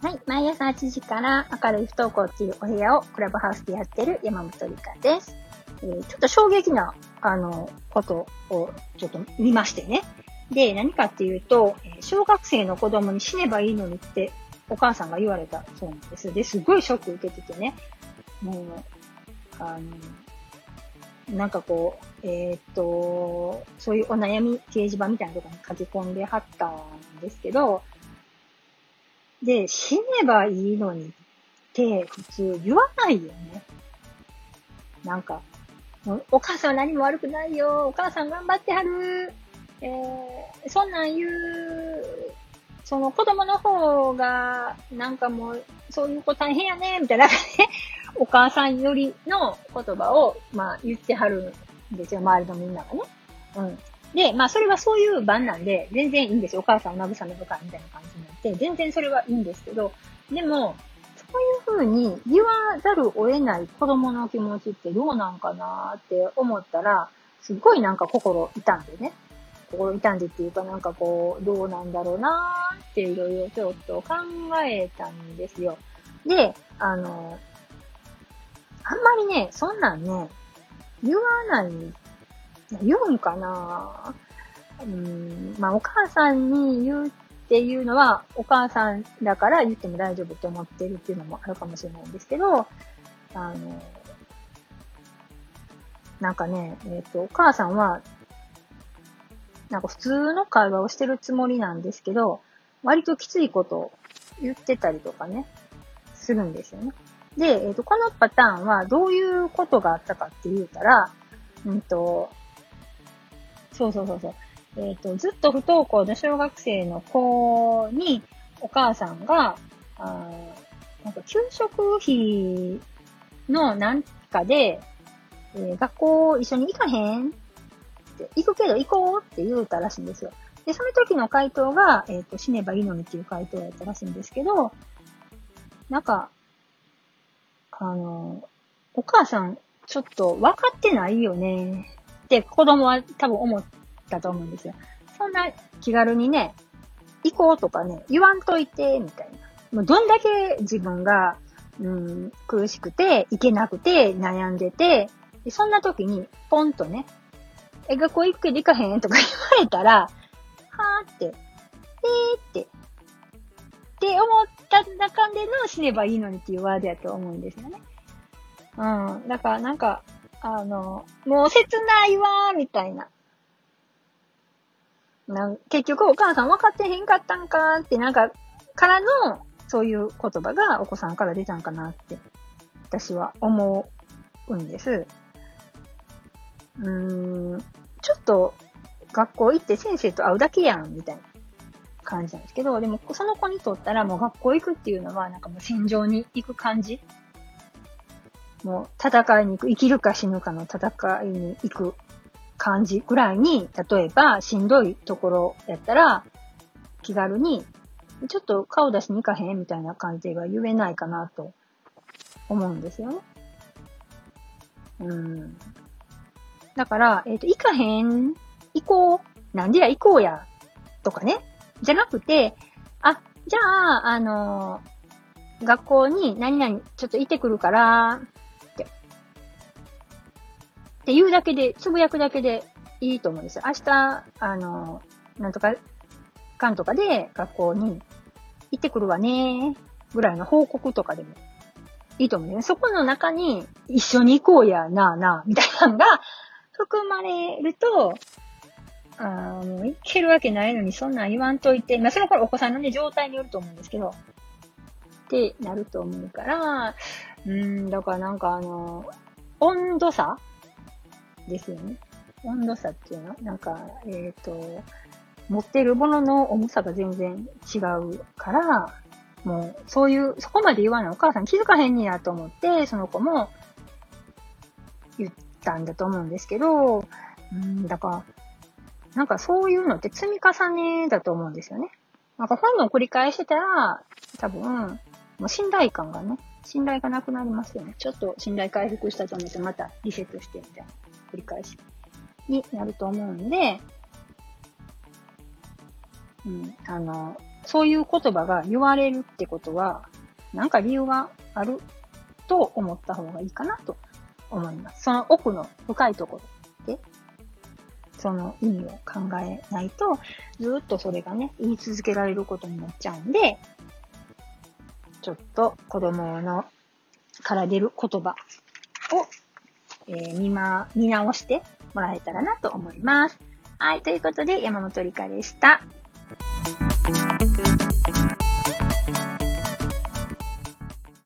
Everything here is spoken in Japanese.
はい。毎朝8時から明るい不登校っていうお部屋をクラブハウスでやってる山本理香です。えー、ちょっと衝撃な、あの、ことをちょっと見ましてね。で、何かっていうと、小学生の子供に死ねばいいのにってお母さんが言われたそうなんです。で、すごいショック受けててね。もう、あの、なんかこう、えー、っと、そういうお悩み掲示板みたいなところに書き込んではったんですけど、で、死ねばいいのにって普通言わないよね。なんか、お母さんは何も悪くないよ。お母さん頑張ってはる。えー、そんなん言う、その子供の方が、なんかもう、そういう子大変やね、みたいな、ね、お母さんよりの言葉を、まあ言ってはるんですよ、周りのみんながね。うん。で、まあそれはそういう番なんで、全然いいんですよ。お母さんを慰めるか、みたいな感じになって、全然それはいいんですけど、でも、そういうふうに言わざるを得ない子供の気持ちってどうなんかなって思ったら、すっごいなんか心痛んでね。心痛んでっていうかなんかこう、どうなんだろうなーっていろいろちょっと考えたんですよ。で、あの、あんまりね、そんなんね、言わない、言うんかな。うん、まあお母さんに言うっていうのは、お母さんだから言っても大丈夫って思ってるっていうのもあるかもしれないんですけど、あの、なんかね、えっ、ー、と、お母さんはなんか普通の会話をしてるつもりなんですけど、割ときついことを言ってたりとかね、するんですよね。で、えっ、ー、と、このパターンはどういうことがあったかって言うたら、うんと、そうそうそうそう。えっ、ー、と、ずっと不登校の小学生の子に、お母さんが、あなんか給食費のなんかで、えー、学校一緒に行かへん、行くけど行こうって言うたらしいんですよ。で、その時の回答が、えっ、ー、と、死ねばいいのにっていう回答やったらしいんですけど、なんか、あの、お母さん、ちょっと分かってないよねって子供は多分思ったと思うんですよ。そんな気軽にね、行こうとかね、言わんといて、みたいな。もうどんだけ自分が、うん、苦しくて、行けなくて、悩んでて、そんな時に、ポンとね、え、学校行くけど行かへんとか 言われたら、はーって、えーって、って思った中での死ねばいいのにっていうワードやと思うんですよね。うん。だからなんか、あの、もう切ないわー、みたいな。なん結局お母さん分かってへんかったんかーって、なんか、からの、そういう言葉がお子さんから出たんかなって、私は思うんです。うーん、ちょっと学校行って先生と会うだけやん、みたいな感じなんですけど、でもその子にとったらもう学校行くっていうのはなんかもう戦場に行く感じもう戦いに行く、生きるか死ぬかの戦いに行く感じぐらいに、例えばしんどいところやったら気軽にちょっと顔出しに行かへんみたいな感じが言えないかなと思うんですよね。うん。だから、えっ、ー、と、行かへん、行こう、なんでや行こうや、とかね。じゃなくて、あ、じゃあ、あのー、学校に何々ちょっと行ってくるから、って。って言うだけで、つぶやくだけでいいと思うんですよ。明日、あのー、なんとか、かんとかで学校に行ってくるわね、ぐらいの報告とかでもいいと思うんですよ。そこの中に一緒に行こうやなあなあ、みたいなのが含まれると、あもういけるわけないのにそんなん言わんといて、まあその頃お子さんのね、状態によると思うんですけど、ってなると思うから、うん、だからなんかあの、温度差ですよね。温度差っていうの？なんか、えっ、ー、と、持ってるものの重さが全然違うから、もう、そういう、そこまで言わない。お母さん気づかへんにやと思って、その子も言ったんだと思うんですけど、うん、だから、なんかそういうのって積み重ねだと思うんですよね。なんか本を繰り返してたら、多分、もう信頼感がね、信頼がなくなりますよね。ちょっと信頼回復したと思ってまたリセットしてみたいな繰り返しになると思うんで、うん、あの、そういう言葉が言われるってことは、なんか理由があると思った方がいいかなと思います。その奥の深いところ、その意味を考えないと、ずっとそれがね、言い続けられることになっちゃうんで、ちょっと子供のから出る言葉を、えー、見ま、見直してもらえたらなと思います。はい、ということで山本理香でした。